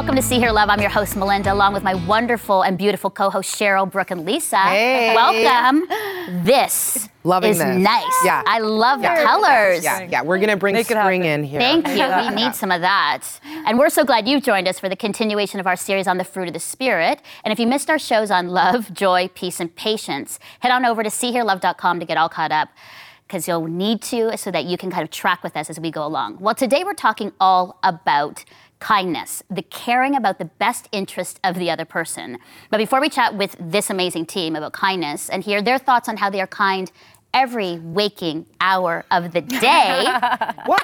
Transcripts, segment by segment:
Well, welcome to See Hear Love. I'm your host, Melinda, along with my wonderful and beautiful co host, Cheryl, Brooke, and Lisa. Hey. Welcome. This Loving is this. nice. Yeah. I love Yeah. the colors. Yeah, yeah, we're gonna bring Make spring in here. Thank you. We need some of that. And we're so glad you've joined us for the continuation of our series on the fruit of the Spirit. And if you missed our shows on love, joy, peace, and patience, head on over to seehearlove.com to get all caught up because you'll need to so that you can kind of track with us as we go along. Well, today we're talking all about kindness, the caring about the best interest of the other person. But before we chat with this amazing team about kindness and hear their thoughts on how they are kind every waking hour of the day, What?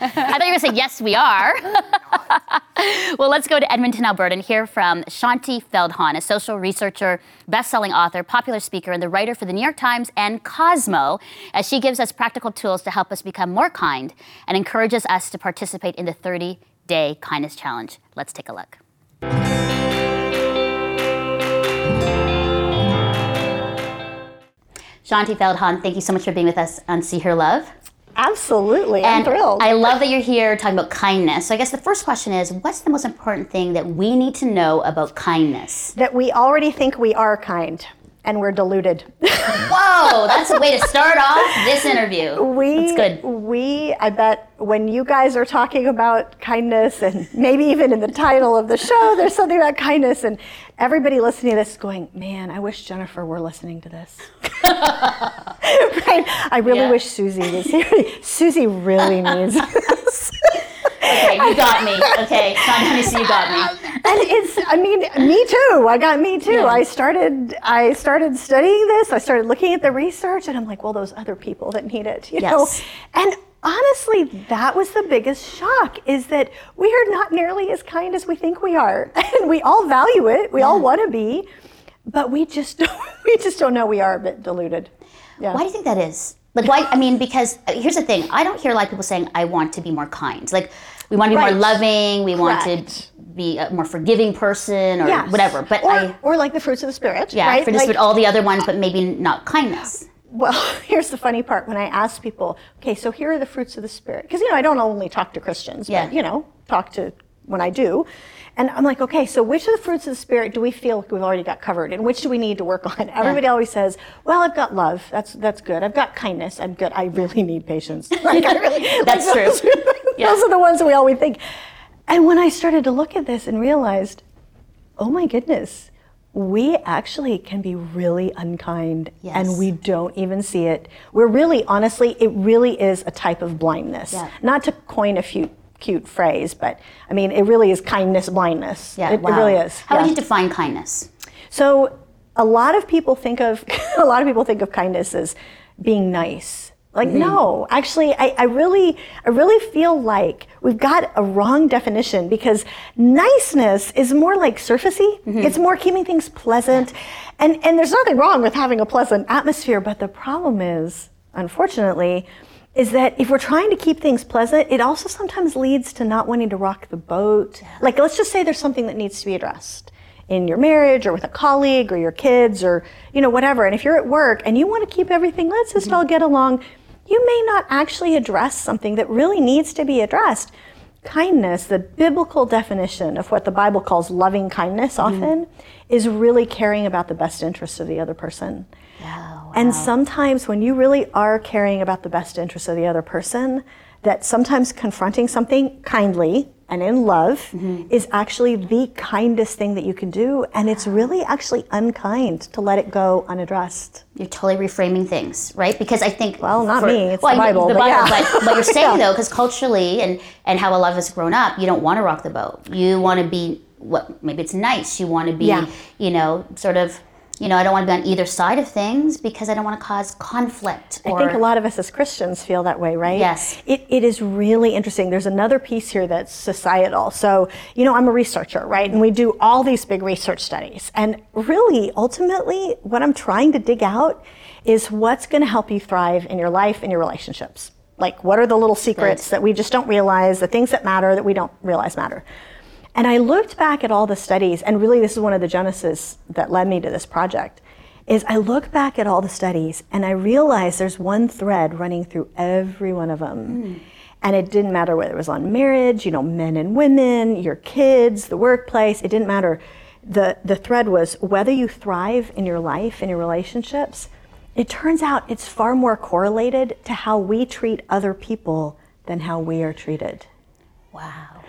I thought you were going to say, yes, we are. well, let's go to Edmonton, Alberta, and hear from Shaunti Feldhahn, a social researcher, best-selling author, popular speaker, and the writer for the New York Times and Cosmo, as she gives us practical tools to help us become more kind and encourages us to participate in the 30-day kindness challenge. Let's take a look. Shaunti Feldhahn, thank you so much for being with us on See Hear Love. Absolutely, I'm And thrilled. I love that you're here talking about kindness. So I guess the first question is, what's the most important thing that we need to know about kindness? that we already think we are kind, and we're deluded. Whoa, that's a way to start off this interview. we, That's good. we, I bet, when you guys are talking about kindness, and maybe even in the title of the show, there's something about kindness, and everybody listening to this is going, "Man, I wish Jennifer were listening to this." right? I really Yeah. wish Susie was here. Susie really needs. Okay, you got me. Okay, Sean Hennessy, you got me. and it's i mean me too i got me too Yeah. i started i started studying this i started looking at the research and i'm like well those other people that need it you know Yes. and honestly that was the biggest shock is that we are not nearly as kind as we think we are and we all value it we all want to be but we just don't we just don't know we are a bit deluded yeah Why do you think that is? Like, why? I mean, because uh, here's the thing I don't hear a lot of people saying, I want to be more kind. Like, we want to be Right. more loving, we want to be a more forgiving person or Yes. whatever. But or, I, or like the fruits of the spirit yeah, right for just Like- all the other ones, but maybe not kindness. Well, here's the funny part. When I ask people, okay, so here are the fruits of the spirit, because you know I don't only talk to Christians, Yeah. but you know talk to when I do, and I'm like, okay, so which of the fruits of the spirit do we feel like we've already got covered, and which do we need to work on? Everybody always says, well, I've got love, that's that's good. I've got kindness, I'm good. I really need patience. Like I really, That's like, true. Those, Yeah. those are the ones that we always think. And when I started to look at this and realized, oh my goodness, we actually can be really unkind Yes. and we don't even see it. We're really, honestly, it really is a type of blindness. Yeah. Not to coin a few cute phrase, but I mean, it really is kindness blindness. Yeah, it, wow. it really is. How yeah. would you define kindness? So a lot of people think of a lot of people think of kindness as being nice. Like mm-hmm. no, actually, I, I really, I really feel like we've got a wrong definition because niceness is more like surfacey. Mm-hmm. It's more keeping things pleasant, and and there's nothing wrong with having a pleasant atmosphere. But the problem is, unfortunately, is that if we're trying to keep things pleasant, it also sometimes leads to not wanting to rock the boat. Like let's just say there's something that needs to be addressed in your marriage or with a colleague or your kids or you know whatever and if you're at work and you want to keep everything let's just mm-hmm. all get along you may not actually address something that really needs to be addressed. Kindness the biblical definition of what the bible calls loving kindness mm-hmm. often is really caring about the best interests of the other person. Wow! and sometimes when you really are caring about the best interests of the other person, that sometimes confronting something kindly and in love mm-hmm. is actually the kindest thing that you can do. And it's really actually unkind to let it go unaddressed. You're totally reframing things, right? Because I think Well, not me, it's the well, Bible, The but Bible, yeah. but, but you're saying though, because culturally and and how a lot of us grown up, you don't want to rock the boat. You want to be what? Maybe it's nice. You want to be, Yeah. you know, sort of. You know, I don't want to be on either side of things because I don't want to cause conflict. Or, I think a lot of us as Christians feel that way, right? Yes. It, it is really interesting. There's another piece here that's societal. So, you know, I'm a researcher, right? And we do all these big research studies. And really, ultimately, what I'm trying to dig out is what's going to help you thrive in your life and your relationships. Like, what are the little secrets that we just don't realize, the things that matter that we don't realize matter? And I looked back at all the studies, and really, this is one of the genesis that led me to this project. Is I look back at all the studies and I realize there's one thread running through every one of them. Hmm. And it didn't matter whether it was on marriage, you know, men and women, your kids, the workplace, it didn't matter. The, the thread was whether you thrive in your life, in your relationships, it turns out it's far more correlated to how we treat other people than how we are treated. Wow.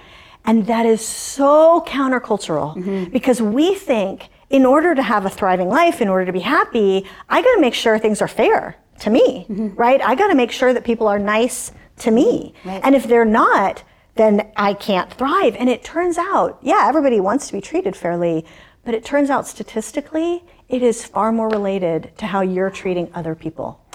And that is so countercultural mm-hmm. because we think in order to have a thriving life, in order to be happy, I got to make sure things are fair to me, mm-hmm. right? I got to make sure that people are nice to me. Right. And if they're not, then I can't thrive. And it turns out, yeah, everybody wants to be treated fairly, but it turns out statistically, it is far more related to how you're treating other people.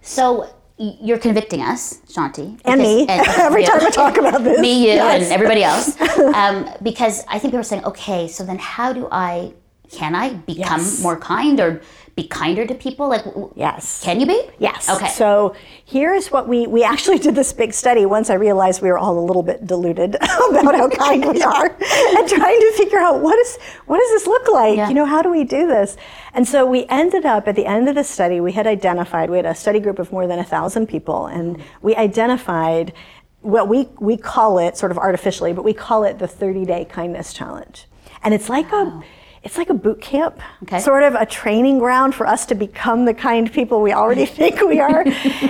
So you're convicting us, Shaunti. And me. And, Every time I talk about this. Me, you, yes. and everybody else. Um, because I think people are saying, okay, so then how do I, can I become yes. more kind or be kinder to people? Like, yes. Can you be? Yes. Okay. So here's what we we actually did this big study once I realized we were all a little bit deluded about how kind we are, and trying to figure out what is what does this look like? Yeah. You know, how do we do this? And so we ended up at the end of the study, we had identified we had a study group of more than a thousand people, and we identified what we we call it sort of artificially, but we call it the 30 day kindness challenge, and it's like wow. a it's like a boot camp, okay. sort of a training ground for us to become the kind people we already think we are.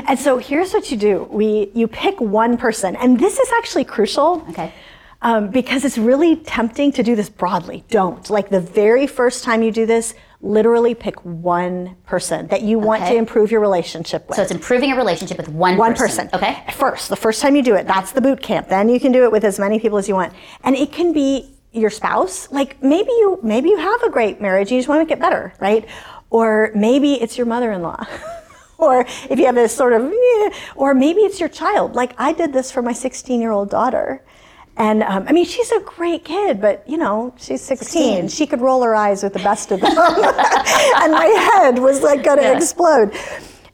and so here's what you do: we you pick one person, and this is actually crucial. Okay. Um, because it's really tempting to do this broadly. Don't. Like the very first time you do this, literally pick one person that you want to improve your relationship with. So it's improving a relationship with one, one person. person. Okay. First, the first time you do it, that's the boot camp. Then you can do it with as many people as you want. And it can be your spouse like maybe you maybe you have a great marriage you just want to make it better right or maybe it's your mother-in-law or if you have this sort of or maybe it's your child like i did this for my 16 year old daughter and um, i mean she's a great kid but you know she's 16, 16. she could roll her eyes with the best of them and my head was like going to yeah. explode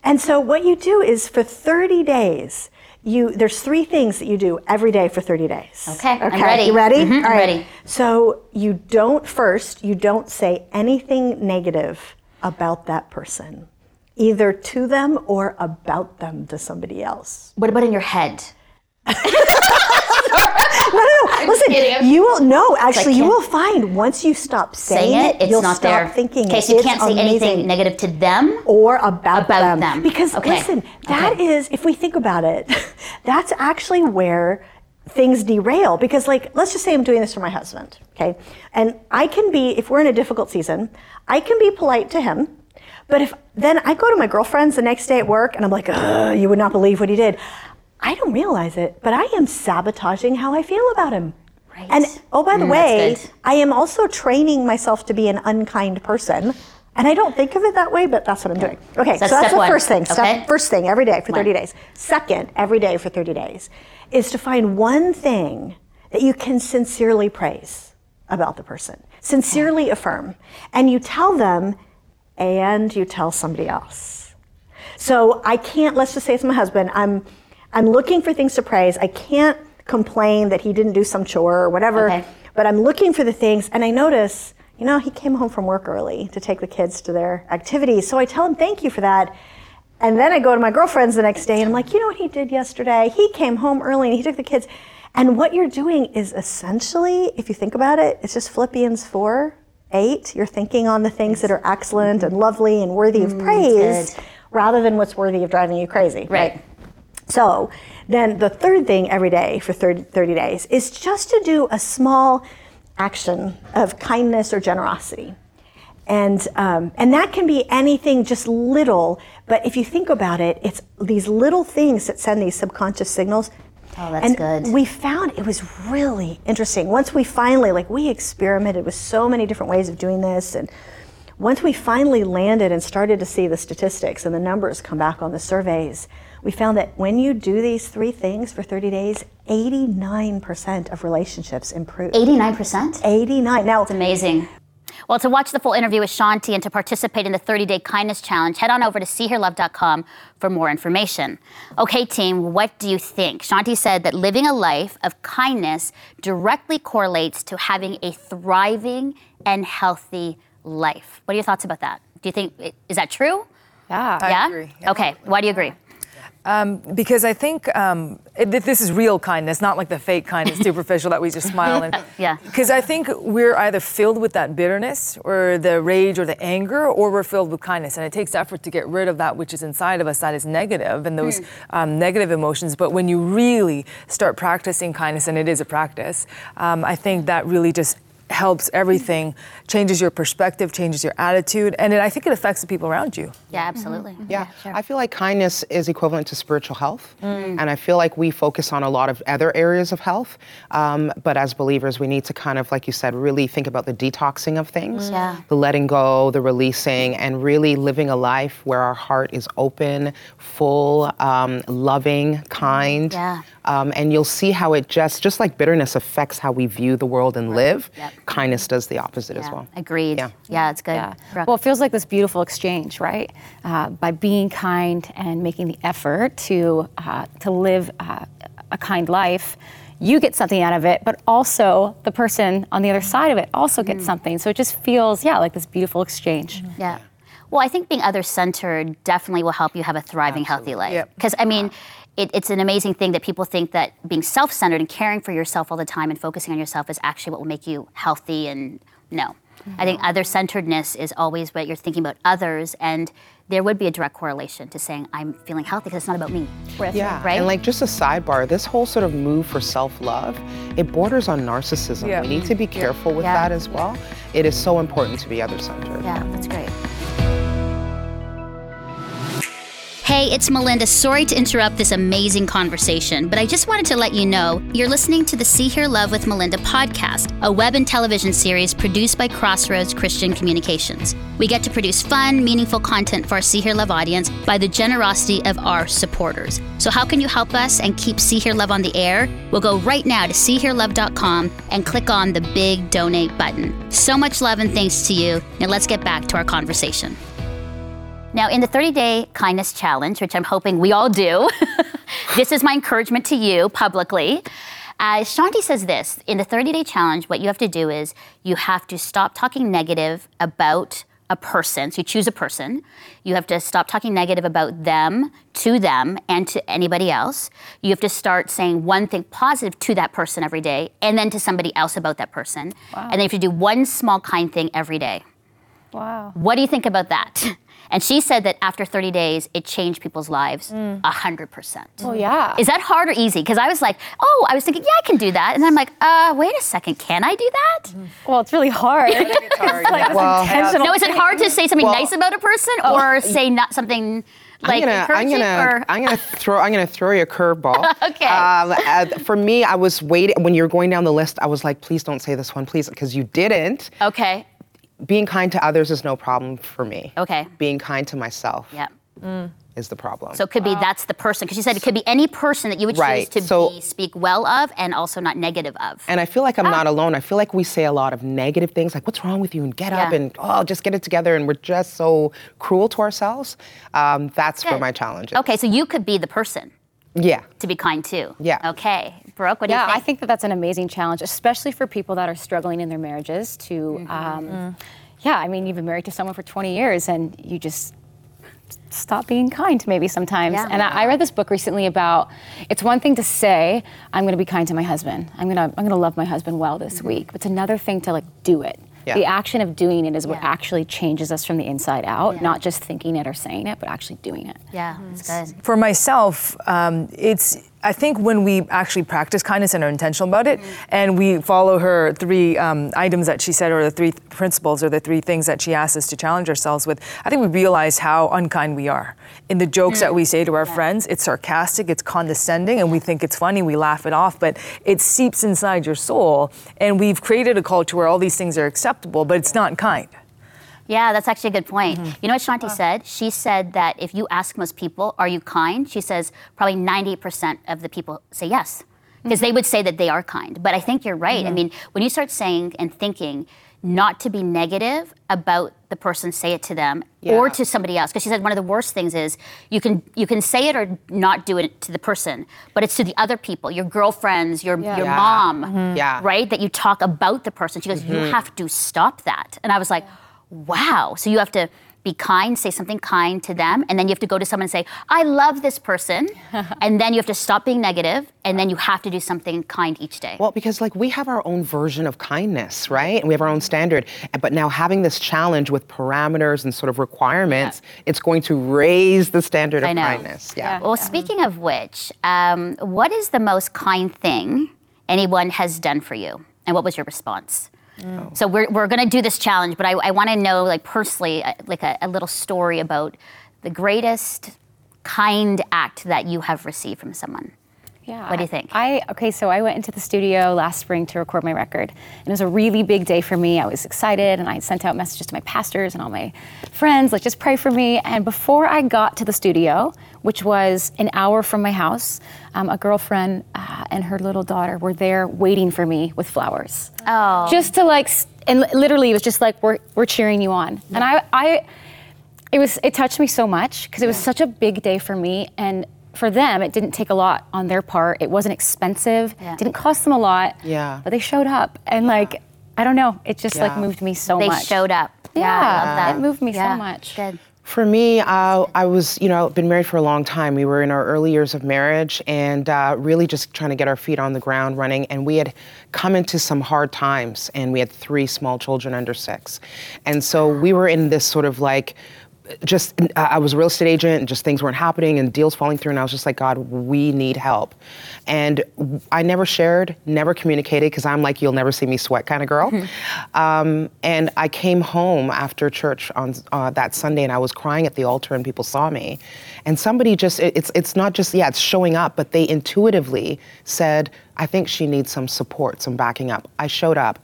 and so what you do is for 30 days you there's three things that you do every day for 30 days. Okay, okay. I'm ready. You ready? Mm-hmm, All right. ready. So you don't first, you don't say anything negative about that person, either to them or about them to somebody else. What about in your head? no, no, no. Listen, you will no. Actually, you will find once you stop saying, saying it, it's you'll not stop there. thinking. Okay, so you can't say amazing. anything negative to them or about, about them. them. Because okay. listen, that okay. is, if we think about it, that's actually where things derail because like let's just say i'm doing this for my husband okay and i can be if we're in a difficult season i can be polite to him but if then i go to my girlfriends the next day at work and i'm like you would not believe what he did I don't realize it, but I am sabotaging how I feel about him. Right. And oh, by the mm, way, I am also training myself to be an unkind person. And I don't think of it that way, but that's what I'm doing. Okay, so, so that's the one. first thing. Step, okay. First thing every day for 30 days. Second, every day for 30 days is to find one thing that you can sincerely praise about the person, sincerely yeah. affirm. And you tell them, and you tell somebody else. So I can't, let's just say it's my husband. I'm I'm looking for things to praise. I can't complain that he didn't do some chore or whatever, okay. but I'm looking for the things, and I notice, you know, he came home from work early to take the kids to their activities. So I tell him thank you for that. And then I go to my girlfriend's the next day and I'm like, you know what he did yesterday? He came home early and he took the kids. And what you're doing is essentially, if you think about it, it's just Philippians 4 8. You're thinking on the things that are excellent and lovely and worthy of mm, praise rather than what's worthy of driving you crazy. Right. right? So then the third thing every day for 30, 30 days is just to do a small action of kindness or generosity. And, um, and that can be anything just little, but if you think about it, it's these little things that send these subconscious signals. Oh, that's and good. We found it was really interesting. Once we finally, like, we experimented with so many different ways of doing this, and once we finally landed and started to see the statistics and the numbers come back on the surveys, we found that when you do these three things for 30 days, 89% of relationships improve. 89%? 89. Now, it's amazing. Well, to watch the full interview with Shaunti and to participate in the 30 day kindness challenge, head on over to seehearlove.com for more information. Okay, team, what do you think? Shaunti said that living a life of kindness directly correlates to having a thriving and healthy life. What are your thoughts about that? Do you think, is that true? Yeah. Yeah? I agree. Okay, why do you agree? Um, because I think um, it, this is real kindness, not like the fake kindness, superficial that we just smile and. Yeah. Because I think we're either filled with that bitterness or the rage or the anger, or we're filled with kindness, and it takes effort to get rid of that which is inside of us that is negative and those um, negative emotions. But when you really start practicing kindness, and it is a practice, um, I think that really just helps everything, changes your perspective, changes your attitude, and it, I think it affects the people around you. Yeah, absolutely. Yeah, sure. I feel like kindness is equivalent to spiritual health, and I feel like we focus on a lot of other areas of health. Um, but as believers, we need to kind of, like you said, really think about the detoxing of things, Yeah. the letting go, the releasing, and really living a life where our heart is open, full, um, loving, kind. Yeah. Um, and you'll see how it just, just like bitterness affects how we view the world and live, Yep. kindness does the opposite as well. Agreed. Yeah. Yeah, it's good. Yeah. Well, it feels like this beautiful exchange, right? Uh, by being kind and making the effort to uh, to live uh, a kind life, you get something out of it, but also the person on the other side of it also gets something. So it just feels, yeah, like this beautiful exchange. Yeah. Well, I think being other centered definitely will help you have a thriving, healthy life. Yep. Because, I mean, it, it's an amazing thing that people think that being self centered and caring for yourself all the time and focusing on yourself is actually what will make you healthy. And no. I think other centeredness is always what you're thinking about others. And there would be a direct correlation to saying, I'm feeling healthy because it's not about me. Yeah, Right? and like just a sidebar, this whole sort of move for self-love, it borders on narcissism. Yeah. We need to be careful with Yeah. that as well. It is so important to be other-centered. Yeah, that's great. Hey, it's Melinda. Sorry to interrupt this amazing conversation, but I just wanted to let you know you're listening to the See Hear Love with Melinda podcast, a web and television series produced by Crossroads Christian Communications. We get to produce fun, meaningful content for our See Hear Love audience by the generosity of our supporters. So, how can you help us and keep See Hear Love on the air? We'll go right now to SeeHearLove.com and click on the big donate button. So much love and thanks to you. Now, let's get back to our conversation. Now, in the 30 day kindness challenge, which I'm hoping we all do, this is my encouragement to you publicly. Uh, Shaunti says this in the 30 day challenge, what you have to do is you have to stop talking negative about a person. So you choose a person. You have to stop talking negative about them, to them, and to anybody else. You have to start saying one thing positive to that person every day, and then to somebody else about that person. And then you have to do one small kind thing every day. Wow. What do you think about that? And she said that after 30 days, it changed people's lives a 100%. Oh, yeah. Is that hard or easy? Because I was like, oh, I was thinking, yeah, I can do that. And then I'm like, uh, wait a second, can I do that? well, it's really hard. It's hard, like yeah. this Well- intentional No, is it hard to say something Well- nice about a person or say not something like I'm gonna, I'm gonna, or? I'm gonna throw, I'm gonna throw you a curveball. Okay. Um, uh, for me, I was waiting when you were going down the list. I was like, please don't say this one, please, because you didn't. okay, Being kind to others is no problem for me. Okay. Being kind to myself yeah. is the problem. So it could be that's the person, because she said it could be any person that you would Right, choose to so- be, speak well of and also not negative of. And I feel like I'm not alone. I feel like we say a lot of negative things, like "What's wrong with you?" and "Get up," Yeah. and "Oh, just get it together." And we're just so cruel to ourselves. Um, that's where my challenge is. Okay, so you could be the person Yeah. to be kind to. Yeah. Okay, Brooke, what do Yeah, you think? I think that that's an amazing challenge, especially for people that are struggling in their marriages. To, Mm-hmm. um, yeah, I mean, you've been married to someone for 20 years, and you just stop being kind maybe sometimes. Yeah. And I, I read this book recently about it's one thing to say I'm going to be kind to my husband. I'm going to I'm going to love my husband well this week. But it's another thing to like do it. Yeah. The action of doing it is what Yeah. actually changes us from the inside out, Yeah. not just thinking it or saying it, but actually doing it. yeah, that's good. For myself, um, it's I think when we actually practice kindness and are intentional about it, and we follow her three um, items that she said, or the three principles, or the three things that she asked us to challenge ourselves with, I think we realize how unkind we are. In the jokes that we say to our friends, it's sarcastic, it's condescending, and we think it's funny, we laugh it off, but it seeps inside your soul. And we've created a culture where all these things are acceptable, but it's not kind. Yeah, that's actually a good point. Mm-hmm. You know what Shaunti said? She said that if you ask most people, are you kind? She says probably 90% of the people say yes. Because Mm-hmm. they would say that they are kind. But I think you're right. I mean, when you start saying and thinking not to be negative about the person, say it to them or to somebody else. Because she said one of the worst things is you can you can say it or not do it to the person, but it's to the other people, your girlfriends, your your Yeah. mom, mm-hmm. Yeah. right? That you talk about the person. She goes, you mm-hmm. have to stop that. And I was like, wow. So you have to be kind, say something kind to them, and then you have to go to someone and say, I love this person. and then you have to stop being negative, and then you have to do something kind each day. Well, because like we have our own version of kindness, right? And we have our own standard. But now having this challenge with parameters and sort of requirements, yeah. it's going to raise the standard of kindness. Yeah. yeah. Well, speaking of which, um, what is the most kind thing anyone has done for you? And what was your response? Mm. So we're, we're going to do this challenge, but I, I want to know, like personally, uh, like a, a little story about the greatest kind act that you have received from someone. Yeah. What do you think? I okay, so I went into the studio last spring to record my record. And it was a really big day for me. I was excited and I sent out messages to my pastors and all my friends, like just pray for me. And before I got to the studio, which was an hour from my house, um, a girlfriend uh, and her little daughter were there waiting for me with flowers. Oh. Just to like and literally it was just like we're we're cheering you on. Yeah. And I I it was it touched me so much because it was such a big day for me and for them, it didn't take a lot on their part. It wasn't expensive. Yeah. Didn't cost them a lot. Yeah. But they showed up, and like, I don't know, it just yeah. like moved me so they much. They showed up. Yeah, yeah. it moved me so much. Good. For me, uh, I was, you know, been married for a long time. We were in our early years of marriage and uh, really just trying to get our feet on the ground running. And we had come into some hard times and we had three small children under six. And so we were in this sort of like, just I was a real estate agent and just things weren't happening and deals falling through and I was just like God we need help. And I never shared never communicated because I'm like you'll never see me sweat kind of girl. Mm-hmm. um, and I came home after church on uh, that Sunday and I was crying at the altar and people saw me. And somebody just it, it's it's not just yeah it's showing up but they intuitively said I think she needs some support some backing up. I showed up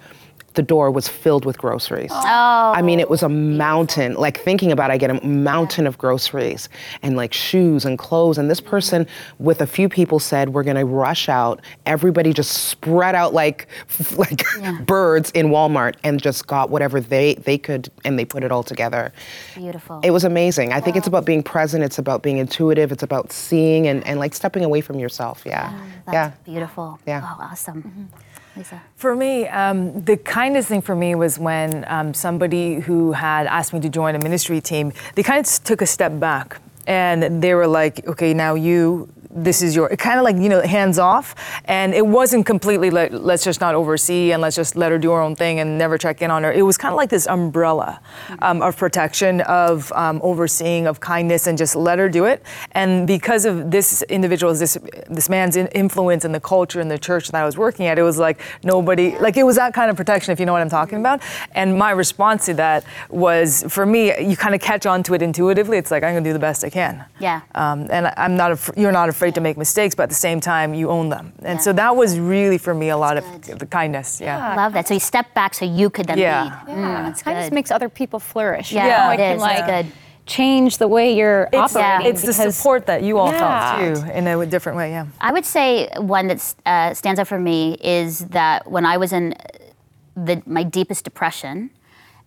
the door was filled with groceries. Oh. I mean, it was a mountain. Like thinking about, it, I get a mountain of groceries and like shoes and clothes. And this person, with a few people, said, "We're gonna rush out." Everybody just spread out like like yeah. birds in Walmart and just got whatever they they could, and they put it all together. Beautiful. It was amazing. I think it's about being present. It's about being intuitive. It's about seeing and, and like stepping away from yourself. Yeah. yeah, yeah. beautiful. Yeah. Oh, awesome. Mm-hmm. Lisa? For me, um, the kindest thing for me was when um, somebody who had asked me to join a ministry team, they kind of took a step back and they were like, okay, now you this is your kind of like you know hands off. And it wasn't completely let, let's just not oversee and let's just let her do her own thing and never check in on her. It was kind of like this umbrella um, of protection of um, overseeing of kindness and just let her do it. And because of this individual's this this man's influence in the culture in the church that i was working at it was like nobody like it was that kind of protection if you know what i'm talking about. And my response to that was for me you kind of catch on to it intuitively. It's like i'm going to do the best i can. Yeah. Um, and i'm not af- you're not afraid afraid to make mistakes, but at the same time, you own them. And yeah. so that was really for me a lot that's of the kindness. Yeah. yeah. Love that. So you step back so you could then yeah. lead. Yeah. Mm, Kindness makes other people flourish. Yeah, yeah it is. Like, good change the way you're it's, operating. It's the support that you all yeah. felt too in a different way. Yeah. I would say one that uh, stands out for me is that when I was in the, my deepest depression,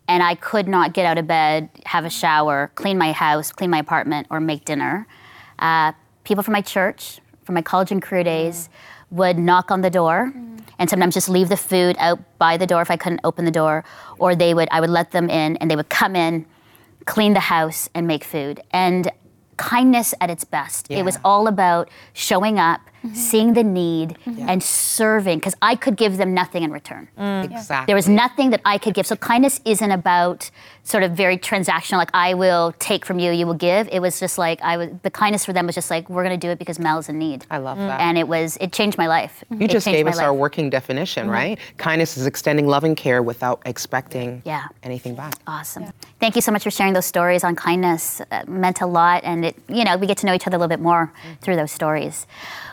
and I could not get out of bed, have a shower, clean my house, clean my apartment, or make dinner. Uh, people from my church, from my college and career days, mm. would knock on the door mm. and sometimes just leave the food out by the door if I couldn't open the door, or they would I would let them in and they would come in, clean the house and make food. And kindness at its best. Yeah. It was all about showing up, mm-hmm. seeing the need, mm-hmm. and serving, because I could give them nothing in return. Mm. Exactly. There was nothing that I could give. So kindness isn't about sort of very transactional, like I will take from you, you will give. It was just like I was. The kindness for them was just like we're going to do it because Mel's in need. I love mm. that. And it was it changed my life. You it just gave us life. our working definition, mm-hmm. right? Kindness is extending loving care without expecting yeah. anything back. Awesome. Yeah. Thank you so much for sharing those stories on kindness. It meant a lot, and it you know we get to know each other a little bit more mm-hmm. through those stories.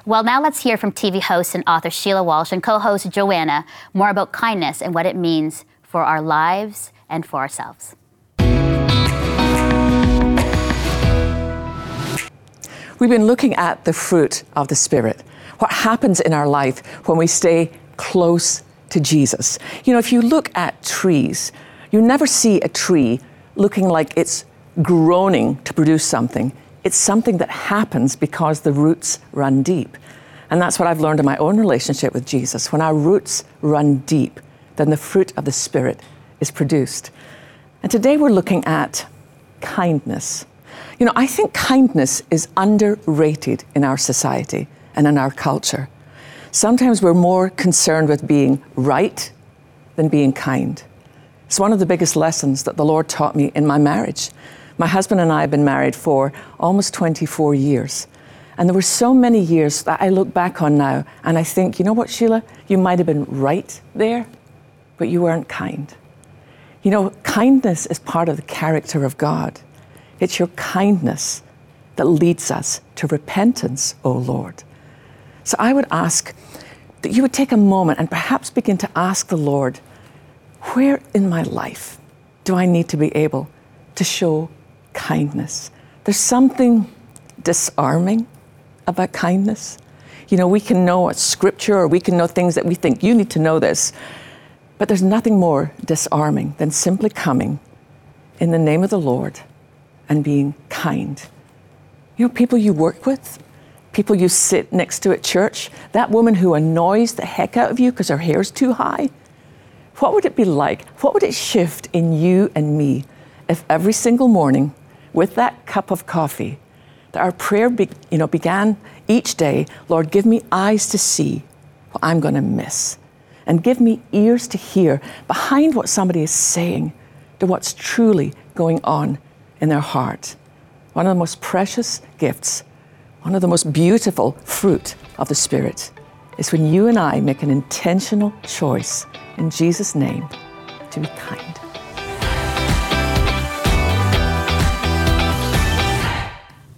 Well, now let's hear from TV host and author Sheila Walsh and co-host Joanna more about kindness and what it means for our lives and for ourselves. We've been looking at the fruit of the Spirit, what happens in our life when we stay close to Jesus. You know, if you look at trees, you never see a tree looking like it's groaning to produce something. It's something that happens because the roots run deep. And that's what I've learned in my own relationship with Jesus. When our roots run deep, then the fruit of the Spirit is produced. And today we're looking at kindness. You know, I think kindness is underrated in our society and in our culture. Sometimes we're more concerned with being right than being kind. It's one of the biggest lessons that the Lord taught me in my marriage. My husband and I have been married for almost 24 years. And there were so many years that I look back on now and I think, you know what, Sheila? You might have been right there, but you weren't kind. You know, kindness is part of the character of God. It's your kindness that leads us to repentance, O Lord. So I would ask that you would take a moment and perhaps begin to ask the Lord, where in my life do I need to be able to show kindness? There's something disarming about kindness. You know, we can know scripture or we can know things that we think you need to know this, but there's nothing more disarming than simply coming in the name of the Lord and being kind. You know, people you work with, people you sit next to at church, that woman who annoys the heck out of you because her hair's too high. What would it be like? What would it shift in you and me if every single morning, with that cup of coffee, that our prayer be, you know, began each day, Lord, give me eyes to see what I'm going to miss, and give me ears to hear behind what somebody is saying to what's truly going on in their heart. One of the most precious gifts, one of the most beautiful fruit of the Spirit is when you and I make an intentional choice in Jesus' name to be kind.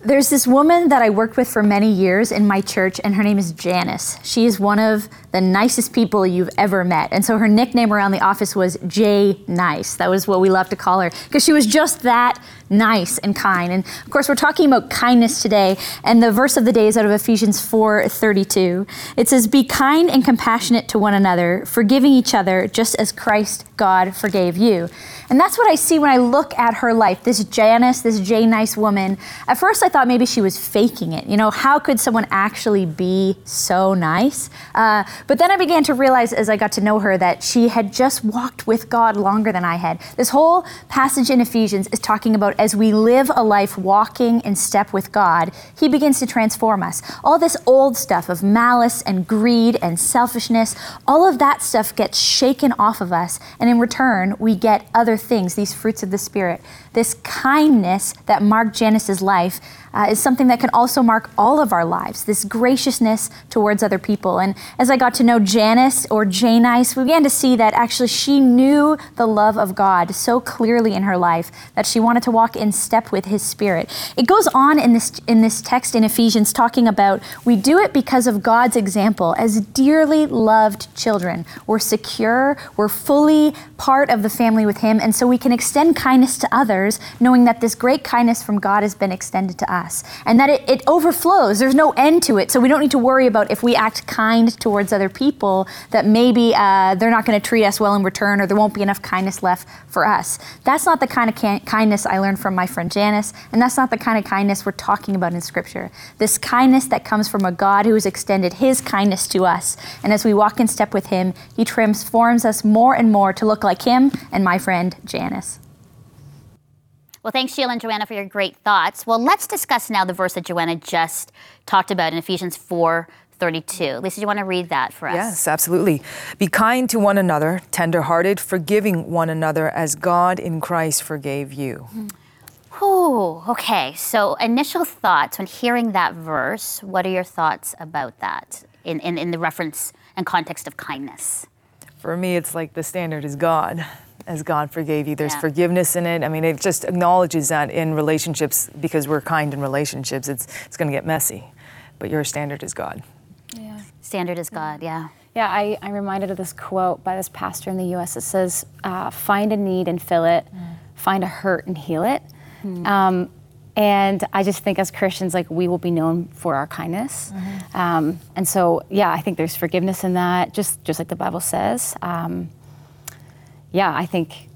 There's this woman that I worked with for many years in my church, and her name is Janice. She is one of the nicest people you've ever met. And so her nickname around the office was J Nice. That was what we loved to call her, because she was just that nice and kind. And of course, we're talking about kindness today, and the verse of the day is out of Ephesians 4:32. It says, "Be kind and compassionate to one another, forgiving each other, just as Christ God forgave you." And that's what I see when I look at her life. This Janice, this J Nice woman. At first, I thought maybe she was faking it. You know, how could someone actually be so nice? Uh, but then I began to realize as I got to know her that she had just walked with God longer than I had. This whole passage in Ephesians is talking about as we live a life walking in step with God, He begins to transform us. All this old stuff of malice and greed and selfishness, all of that stuff gets shaken off of us. And in return, we get other things, these fruits of the Spirit. This kindness that marked Janice's life uh, is something that can also mark all of our lives, this graciousness towards other people. And as I got to know Janice or Janice, we began to see that actually she knew the love of God so clearly in her life that she wanted to walk in step with his spirit. It goes on in this in this text in Ephesians talking about we do it because of God's example as dearly loved children. We're secure, we're fully part of the family with him, and so we can extend kindness to others knowing that this great kindness from God has been extended to us us and that it, it overflows. There's no end to it. So we don't need to worry about if we act kind towards other people that maybe uh, they're not going to treat us well in return or there won't be enough kindness left for us. That's not the kind of can- kindness I learned from my friend Janice, and that's not the kind of kindness we're talking about in Scripture. This kindness that comes from a God who has extended his kindness to us. And as we walk in step with him, he transforms us more and more to look like him and my friend Janice. Well, thanks, Sheila and Joanna, for your great thoughts. Well, let's discuss now the verse that Joanna just talked about in Ephesians 4 32. Lisa, do you want to read that for us? Yes, absolutely. Be kind to one another, tenderhearted, forgiving one another as God in Christ forgave you. Oh, okay. So, initial thoughts when hearing that verse, what are your thoughts about that in, in, in the reference and context of kindness? For me, it's like the standard is God as God forgave you. There's Yeah. forgiveness in it. I mean, it just acknowledges that in relationships, because we're kind in relationships, it's, it's going to get messy. But your standard is God. Yeah. Standard is God, yeah. Yeah, I, I'm reminded of this quote by this pastor in the U.S. It says, uh, "Find a need and fill it, find a hurt and heal it." Um, and I just think as Christians, like we will be known for our kindness. Um, and so, yeah, I think there's forgiveness in that, just just like the Bible says. Um, yeah, I think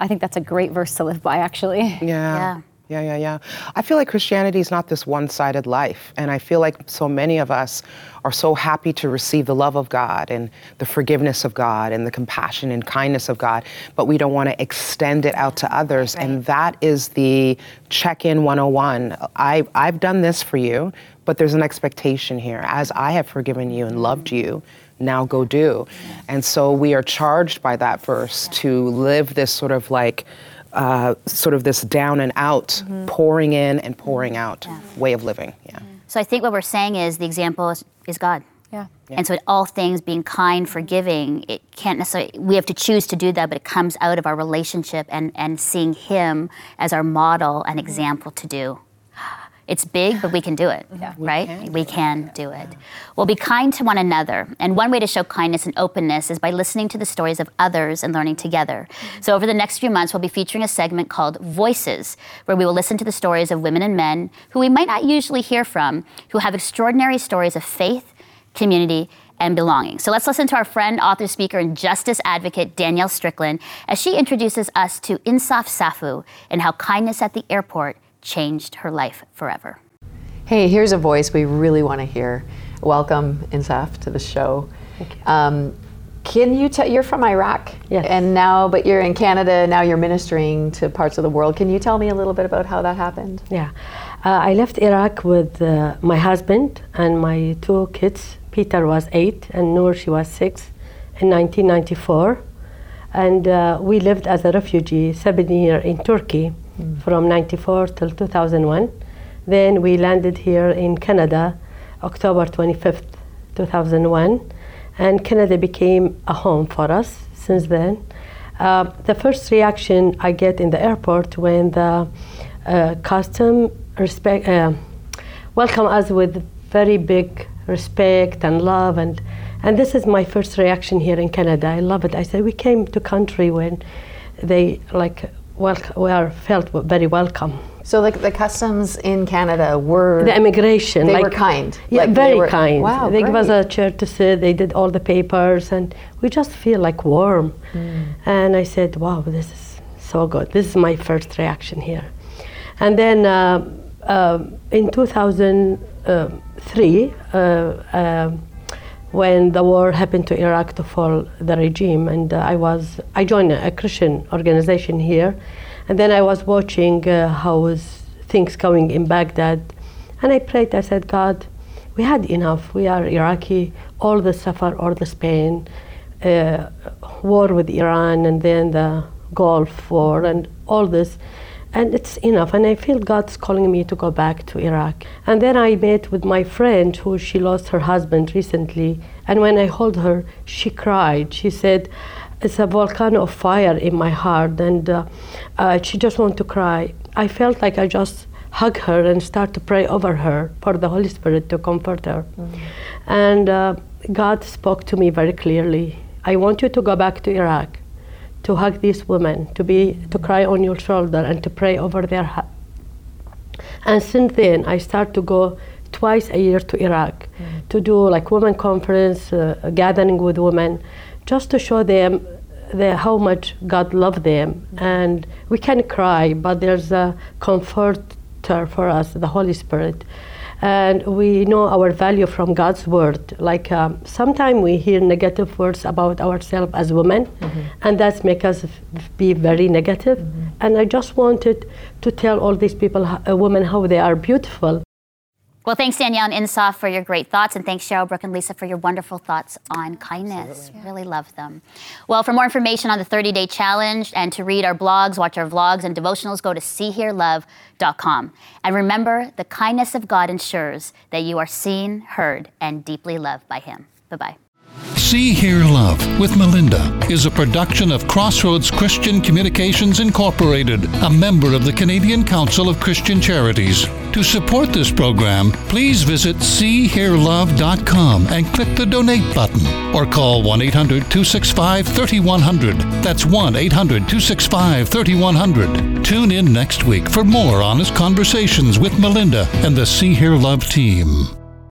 I think that's a great verse to live by, actually. Yeah. Yeah. Yeah, yeah, yeah. I feel like Christianity is not this one sided life. And I feel like so many of us are so happy to receive the love of God and the forgiveness of God and the compassion and kindness of God, but we don't want to extend it out to others. Right. And that is the check in 101. I, I've done this for you, but there's an expectation here. As I have forgiven you and loved you, now go do. And so we are charged by that verse to live this sort of like, uh, sort of this down and out, mm-hmm. pouring in and pouring out yeah. way of living. Yeah. So I think what we're saying is the example is, is God. Yeah. yeah. And so in all things being kind, forgiving, it can't necessarily we have to choose to do that, but it comes out of our relationship and, and seeing him as our model and example to do. It's big, but we can do it, yeah. right? We can, we can do it. Well, be kind to one another. And one way to show kindness and openness is by listening to the stories of others and learning together. Mm-hmm. So, over the next few months, we'll be featuring a segment called Voices, where we will listen to the stories of women and men who we might not usually hear from, who have extraordinary stories of faith, community, and belonging. So let's listen to our friend, author, speaker, and justice advocate Danielle Strickland as she introduces us to Insaf Safu and how kindness at the airport changed her life forever. Hey, here's a voice we really want to hear. Welcome, Insaf, to the show. Um, can you tell, you're from Iraq, yes. and now, but you're in Canada, now you're ministering to parts of the world. Can you tell me a little bit about how that happened? Yeah. Uh, I left Iraq with uh, my husband and my two kids. Peter was eight, and Noor, she was six, in 1994. And uh, we lived as a refugee seven years in Turkey mm. from 94 till 2001. Then we landed here in Canada October 25th, 2001, and Canada became a home for us since then. Uh, the first reaction I get in the airport when the uh, custom respect uh, welcome us with very big respect and love and and this is my first reaction here in Canada. I love it. I said we came to country when they like well, we are felt very welcome. So the, the customs in Canada were the immigration. They like, were kind. Yeah, like very were, kind. Wow, they great. gave us a chair to sit. They did all the papers, and we just feel like warm. Mm. And I said, "Wow, this is so good." This is my first reaction here. And then uh, uh, in 2003. Uh, um, when the war happened to Iraq to fall the regime, and uh, I was I joined a Christian organization here, and then I was watching uh, how was things going in Baghdad, and I prayed. I said, God, we had enough. We are Iraqi. All the suffer, all the pain, uh, war with Iran, and then the Gulf War, and all this and it's enough. And I feel God's calling me to go back to Iraq. And then I met with my friend who she lost her husband recently. And when I hold her, she cried. She said, "It's a volcano of fire in my heart," and uh, uh, she just wanted to cry. I felt like I just hug her and start to pray over her for the Holy Spirit to comfort her. Mm-hmm. And uh, God spoke to me very clearly. I want you to go back to Iraq to hug these women, to be to cry on your shoulder, and to pray over their heart. And since then, I start to go twice a year to Iraq mm. to do like women conference, uh, gathering with women, just to show them the, how much God loved them. Mm. And we can cry, but there's a comforter for us, the Holy Spirit and we know our value from God's word. Like um, sometimes we hear negative words about ourselves as women, mm-hmm. and that makes us f- be very negative. Mm-hmm. And I just wanted to tell all these people, uh, women, how they are beautiful. Well, thanks, Danielle and Insaf, for your great thoughts, and thanks, Cheryl, Brooke, and Lisa, for your wonderful thoughts on kindness. Yeah. Really love them. Well, for more information on the 30 day challenge and to read our blogs, watch our vlogs, and devotionals, go to seehearlove.com. And remember, the kindness of God ensures that you are seen, heard, and deeply loved by Him. Bye bye. See Hear Love with Melinda is a production of Crossroads Christian Communications Incorporated, a member of the Canadian Council of Christian Charities. To support this program, please visit seehearlove.com and click the donate button or call 1 800 265 3100. That's 1 800 265 3100. Tune in next week for more honest conversations with Melinda and the See Hear Love team.